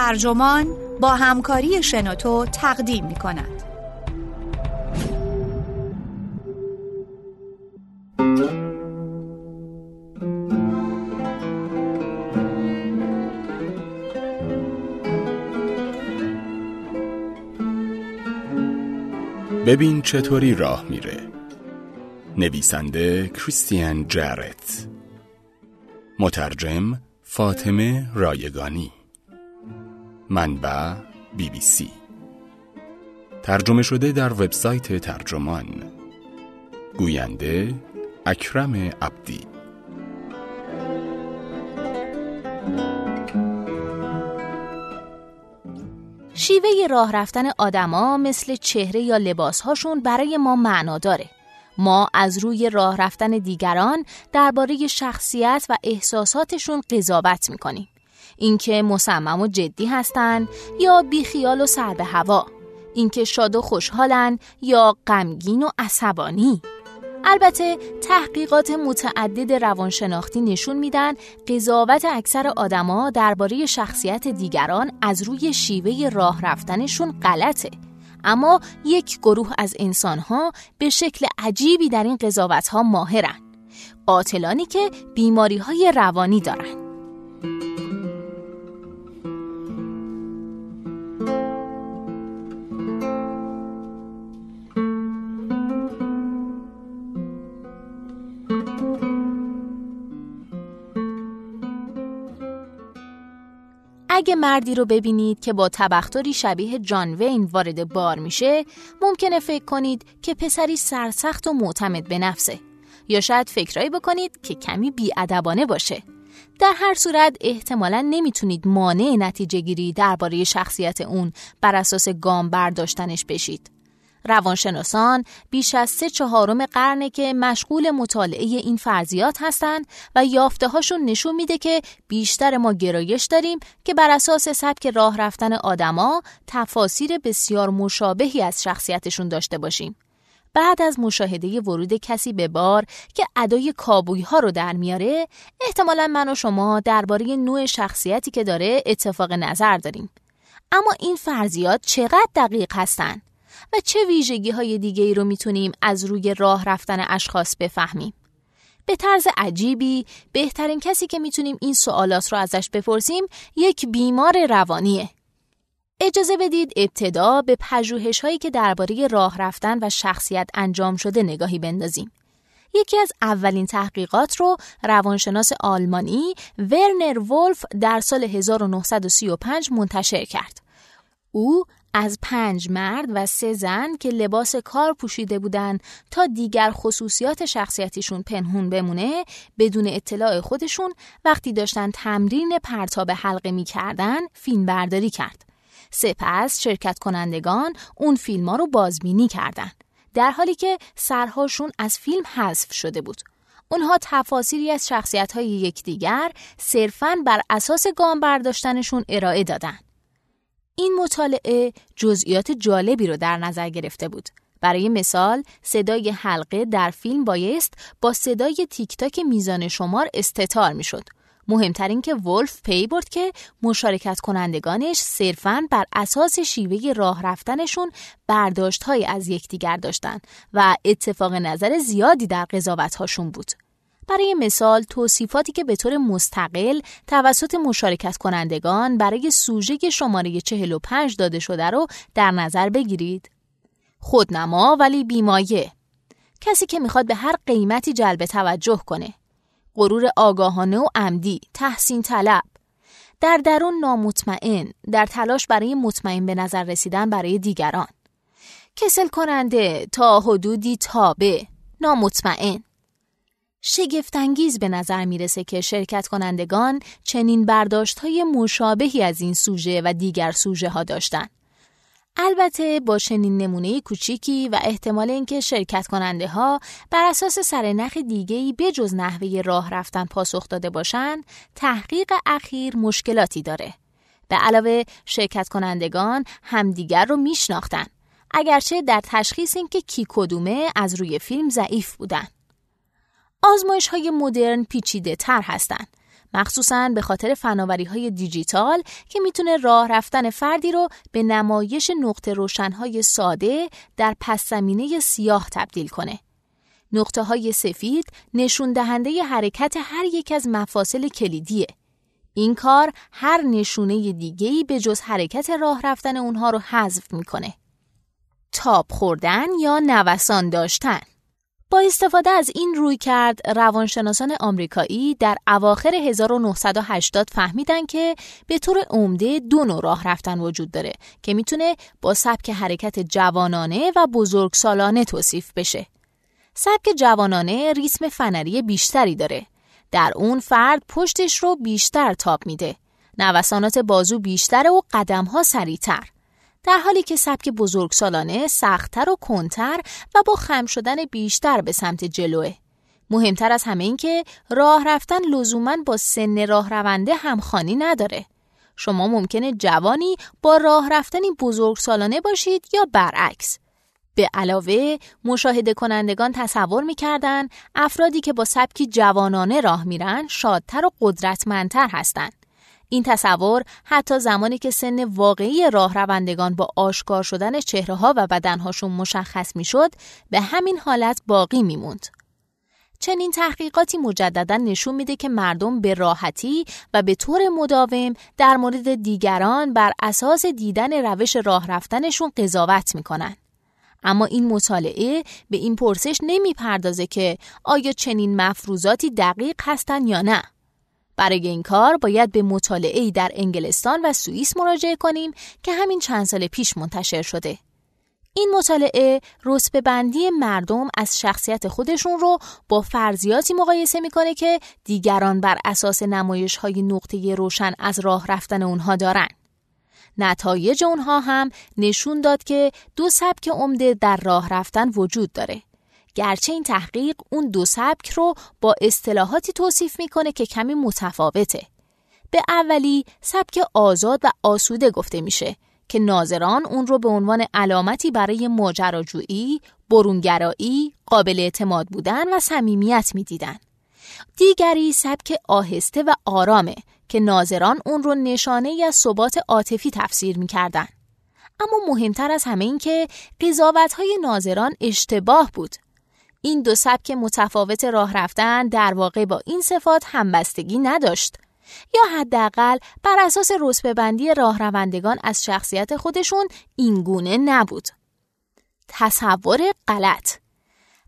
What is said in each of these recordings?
ترجمان با همکاری شنوتو تقدیم می کند. ببین چطوری راه میره. نویسنده کریستیان جارت مترجم فاطمه رایگانی. منبع بی بی سی ترجمه شده در وبسایت ترجمان گوینده اکرم عبدی شیوه راه رفتن آدما مثل چهره یا لباسهاشون برای ما معنا داره. ما از روی راه رفتن دیگران درباره شخصیت و احساساتشون قضاوت می‌کنیم. اینکه مصمم و جدی هستند یا بیخیال و سر به هوا. اینکه شاد و خوشحالن یا غمگین و عصبانی. البته تحقیقات متعدد روانشناختی نشون میدن قضاوت اکثر آدما درباره شخصیت دیگران از روی شیوه راه رفتنشون غلطه اما یک گروه از انسانها به شکل عجیبی در این قضاوت ها ماهرن قاتلانی که بیماری های روانی دارن اگه مردی رو ببینید که با تبختری شبیه جان وین وارد بار میشه ممکنه فکر کنید که پسری سرسخت و معتمد به نفسه. یا شاید فکرایی بکنید که کمی بیادبانه باشه. در هر صورت احتمالا نمی‌تونید مانع نتیجه گیری درباره شخصیت اون بر اساس گام برداشتنش بشید. روانشناسان بیش از سه چهارم قرنه که مشغول مطالعه این فرضیات هستند و یافته هاشون نشون میده که بیشتر ما گرایش داریم که بر اساس سبک راه رفتن آدما تفاسیر بسیار مشابهی از شخصیتشون داشته باشیم. بعد از مشاهده ورود کسی به بار که ادای کابوی ها رو در میاره احتمالا من و شما درباره نوع شخصیتی که داره اتفاق نظر داریم اما این فرضیات چقدر دقیق هستند و چه ویژگی های دیگه ای رو می‌تونیم از روی راه رفتن اشخاص بفهمیم؟ به طرز عجیبی بهترین کسی که می‌تونیم این سوالات رو ازش بپرسیم یک بیمار روانیه. اجازه بدید ابتدا به پژوهش هایی که درباره راه رفتن و شخصیت انجام شده نگاهی بندازیم. یکی از اولین تحقیقات رو روانشناس آلمانی ورنر ولف در سال 1935 منتشر کرد. او از پنج مرد و سه زن که لباس کار پوشیده بودند تا دیگر خصوصیات شخصیتیشون پنهون بمونه بدون اطلاع خودشون وقتی داشتن تمرین پرتاب حلقه می کردن فیلم برداری کرد. سپس شرکت کنندگان اون فیلم ها رو بازبینی کردند. در حالی که سرهاشون از فیلم حذف شده بود. اونها تفاسیری از شخصیت های یکدیگر صرفاً بر اساس گام برداشتنشون ارائه دادند. این مطالعه جزئیات جالبی رو در نظر گرفته بود. برای مثال صدای حلقه در فیلم می‌بایست با صدای تیک تاک میزان شمار استتار می‌شد. مهمتر این که ولف پی برد که مشارکت کنندگانش صرفاً بر اساس شیوه راه رفتنشون برداشت از یکدیگر داشتند و اتفاق نظر زیادی در قضاوت هاشون بود. برای مثال توصیفاتی که به طور مستقل توسط مشارکت کنندگان برای سوژه شماره 45 داده شده رو در نظر بگیرید. خودنما ولی بیمایه. کسی که می‌خواد به هر قیمتی جلب توجه کنه. غرور آگاهانه و عمدی تحسین طلب. در درون نامطمئن در تلاش برای مطمئن به نظر رسیدن برای دیگران. کسل کننده تا حدودی تابه نامطمئن. شگفتانگیز به نظر می‌رسه که شرکت کنندگان چنین برداشت های مشابهی از این سوژه و دیگر سوژه ها داشتن. البته با چنین نمونه کوچیکی و احتمال اینکه شرکت کننده ها بر اساس سرنخ دیگه‌ای بجز نحوه راه رفتن پاسخ داده باشند، تحقیق اخیر مشکلاتی داره. به علاوه شرکت کنندگان همدیگر رو میشناختن اگرچه در تشخیص اینکه کی کدومه از روی فیلم ضعیف بودن. آزمایش های مدرن پیچیده تر هستند. مخصوصا به خاطر فناوری های دیجیتال که می‌تونه راه رفتن فردی رو به نمایش نقطه روشنهای ساده در پس زمینه سیاه تبدیل کنه. نقطه های سفید نشون دهنده حرکت هر یک از مفاصل کلیدیه. این کار هر نشونه دیگهی به جز حرکت راه رفتن اونها رو حذف می‌کنه. تاب خوردن یا نوسان داشتن با استفاده از این روی کرد روانشناسان آمریکایی در اواخر 1980 فهمیدن که به طور عمده دو نوع راه رفتن وجود داره که می‌تونه با سبک حرکت جوانانه و بزرگسالانه توصیف بشه. سبک جوانانه ریسم فنری بیشتری داره. در اون فرد پشتش رو بیشتر تاب میده. نوسانات بازو بیشتر و قدمها سریعتر. در حالی که سبک بزرگسالانه سختتر و کنتر و با خم شدن بیشتر به سمت جلوه. مهمتر از همه این که راه رفتن لزوما با سن راه رونده همخانی نداره. شما ممکنه جوانی با راه رفتنی بزرگسالانه باشید یا برعکس. به علاوه مشاهده کنندگان تصور می‌کردن افرادی که با سبکی جوانانه راه میرن شادتر و قدرتمندتر هستند. این تصور حتی زمانی که سن واقعی راه روندگان با آشکار شدن چهره ها و بدنهاشون مشخص می‌شد به همین حالت باقی میموند. چنین تحقیقاتی مجددا نشون میده که مردم به راحتی و به طور مداوم در مورد دیگران بر اساس دیدن روش راه رفتنشون قضاوت می‌کنن. اما این مطالعه به این پرسش نمی‌پردازه که آیا چنین مفروضاتی دقیق هستند یا نه. برای این کار باید به مطالعه در انگلستان و سوئیس مراجعه کنیم که همین چند سال پیش منتشر شده. این مطالعه رتبه بندی مردم از شخصیت خودشون رو با فرضیاتی مقایسه می‌کنه که دیگران بر اساس نمایش های نقطه روشن از راه رفتن اونها دارن. نتایج اونها هم نشون داد که دو سبک عمده در راه رفتن وجود داره. گرچه این تحقیق اون دو سبک رو با اصطلاحاتی توصیف می‌کنه که کمی متفاوته. به اولی سبک آزاد و آسوده گفته میشه که ناظران اون رو به عنوان علامتی برای ماجراجویی، برونگرایی، قابل اعتماد بودن و صمیمیت می‌دیدن. دیگری سبک آهسته و آرامه که ناظران اون رو نشانه از ثبات عاطفی تفسیر می‌کردن. اما مهمتر از همه این که قضاوت های ناظران اشتباه بود این دو سبک متفاوت راه رفتن در واقع با این صفات همبستگی نداشت یا حداقل بر اساس رتبه بندی راهروندگان از شخصیت خودشون اینگونه نبود. تصور غلط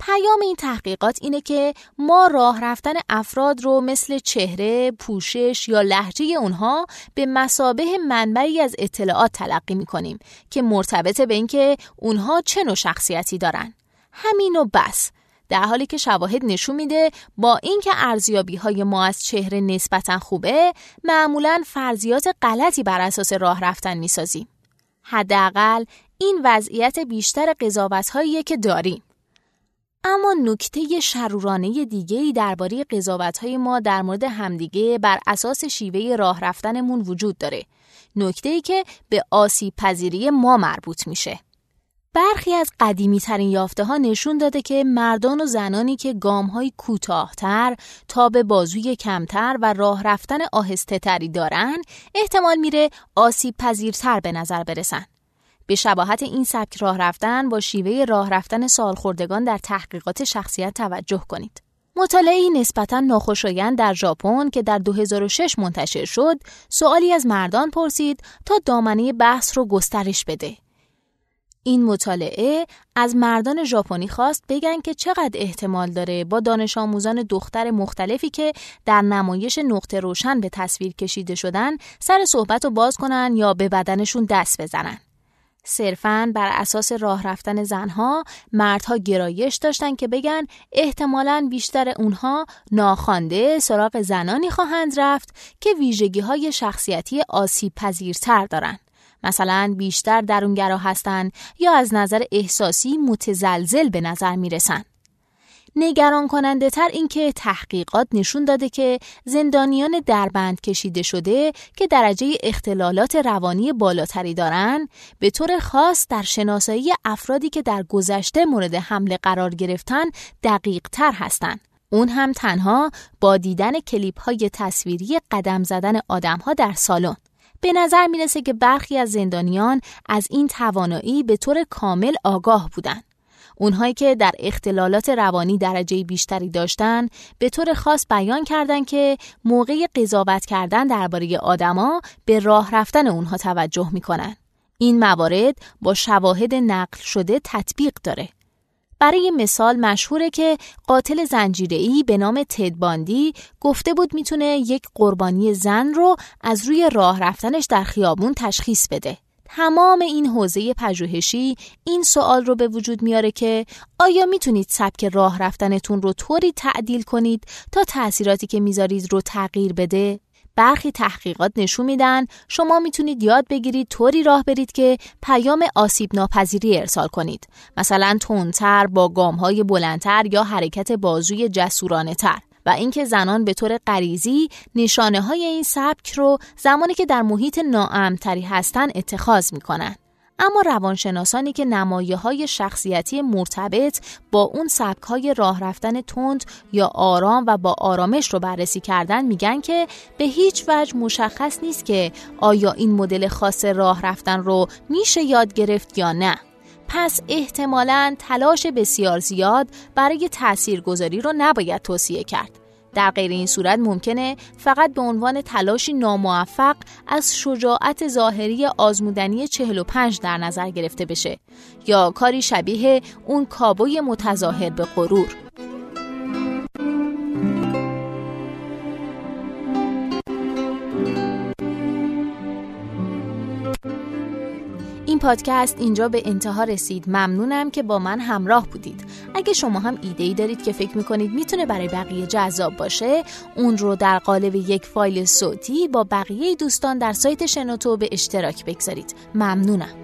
پیام این تحقیقات اینه که ما راه رفتن افراد رو مثل چهره، پوشش یا لحجه اونها به مسابه منبعی از اطلاعات تلقی می‌کنیم که مرتبط به اینکه اونها چه نوع شخصیتی دارن. همین و بس. در حالی که شواهد نشون میده با اینکه ارزیابی های ما از چهره نسبتا خوبه معمولا فرضیات غلطی بر اساس راه رفتن می‌سازیم. حداقل این وضعیت بیشتر قضاوت که داریم. اما نکته شرورانه دیگه ای درباره قضاوت های ما در مورد همدیگه بر اساس شیوه راه رفتنمون وجود داره. نکته ای که به آسیب پذیری ما مربوط میشه. برخی از قدیمی ترین یافته ها نشون داده که مردان و زنانی که گام های کوتاهتر، تاب بازوی کمتر و راه رفتن آهسته تری دارن، احتمال میره آسیب پذیرتر به نظر برسن. به شباهت این سبک راه رفتن با شیوه راه رفتن سالخوردگان در تحقیقات شخصیت توجه کنید. مطالعه نسبتا ناخوشایند در ژاپن که در 2006 منتشر شد، سوالی از مردان پرسید تا دامنه بحث رو گسترش بده. این مطالعه از مردان ژاپنی خواست بگن که چقدر احتمال داره با دانش آموزان دختر مختلفی که در نمایش نقطه روشن به تصویر کشیده شدن سر صحبت رو باز کنن یا به بدنشون دست بزنن. صرفاً بر اساس راه رفتن زنها مردها گرایش داشتن که بگن احتمالاً بیشتر اونها ناخوانده سراغ زنانی خواهند رفت که ویژگی های شخصیتی آسیب پذیرتر دارن. مثلا بیشتر درونگرا هستند یا از نظر احساسی متزلزل به نظر می‌رسن. نگران کننده تر این که تحقیقات نشون داده که زندانیان دربند کشیده شده که درجه اختلالات روانی بالاتری دارند به طور خاص در شناسایی افرادی که در گذشته مورد حمله قرار گرفتن دقیق تر هستند. اون هم تنها با دیدن کلیپ های تصویری قدم زدن آدم ها در سالن. به نظر می‌رسه که برخی از زندانیان از این توانایی به طور کامل آگاه بودند. اونهایی که در اختلالات روانی درجه بیشتری داشتن به طور خاص بیان کردند که موقع قضاوت کردن درباره آدما به راه رفتن اونها توجه می‌کنن. این موارد با شواهد نقل شده تطبیق داره. برای مثال مشهوره که قاتل زنجیره‌ای به نام تدباندی گفته بود می‌تونه یک قربانی زن رو از روی راه رفتنش در خیابون تشخیص بده. تمام این حوزه پژوهشی این سوال رو به وجود میاره که آیا می‌تونید سبک راه رفتنتون رو طوری تعدیل کنید تا تأثیراتی که می‌ذارید رو تغییر بده؟ برخی تحقیقات نشون میدن شما می‌تونید یاد بگیرید طوری راه برید که پیام آسیب ناپذیری ارسال کنید. مثلا تندتر با گامهای بلندتر یا حرکت بازوی جسورانه تر و اینکه زنان به طور غریزی نشانه های این سبک رو زمانی که در محیط ناامتری هستن اتخاذ می‌کنن. اما روانشناسانی که نمایه های شخصیتی مرتبط با اون سبک های راه رفتن تند یا آرام و با آرامش رو بررسی کردن میگن که به هیچ وجه مشخص نیست که آیا این مدل خاص راه رفتن رو میشه یاد گرفت یا نه. پس احتمالا تلاش بسیار زیاد برای تاثیرگذاری رو نباید توصیه کرد. در غیر این صورت ممکنه فقط به عنوان تلاشی ناموفق از شجاعت ظاهری آزمودنی 45 در نظر گرفته بشه یا کاری شبیه اون کابوی متظاهر به غرور. این پادکست اینجا به انتها رسید. ممنونم که با من همراه بودید. اگه شما هم ایده ای دارید که فکر می‌کنید می‌تونه برای بقیه جذاب باشه اون رو در قالب یک فایل صوتی با بقیه دوستان در سایت شنوتو به اشتراک بگذارید. ممنونم.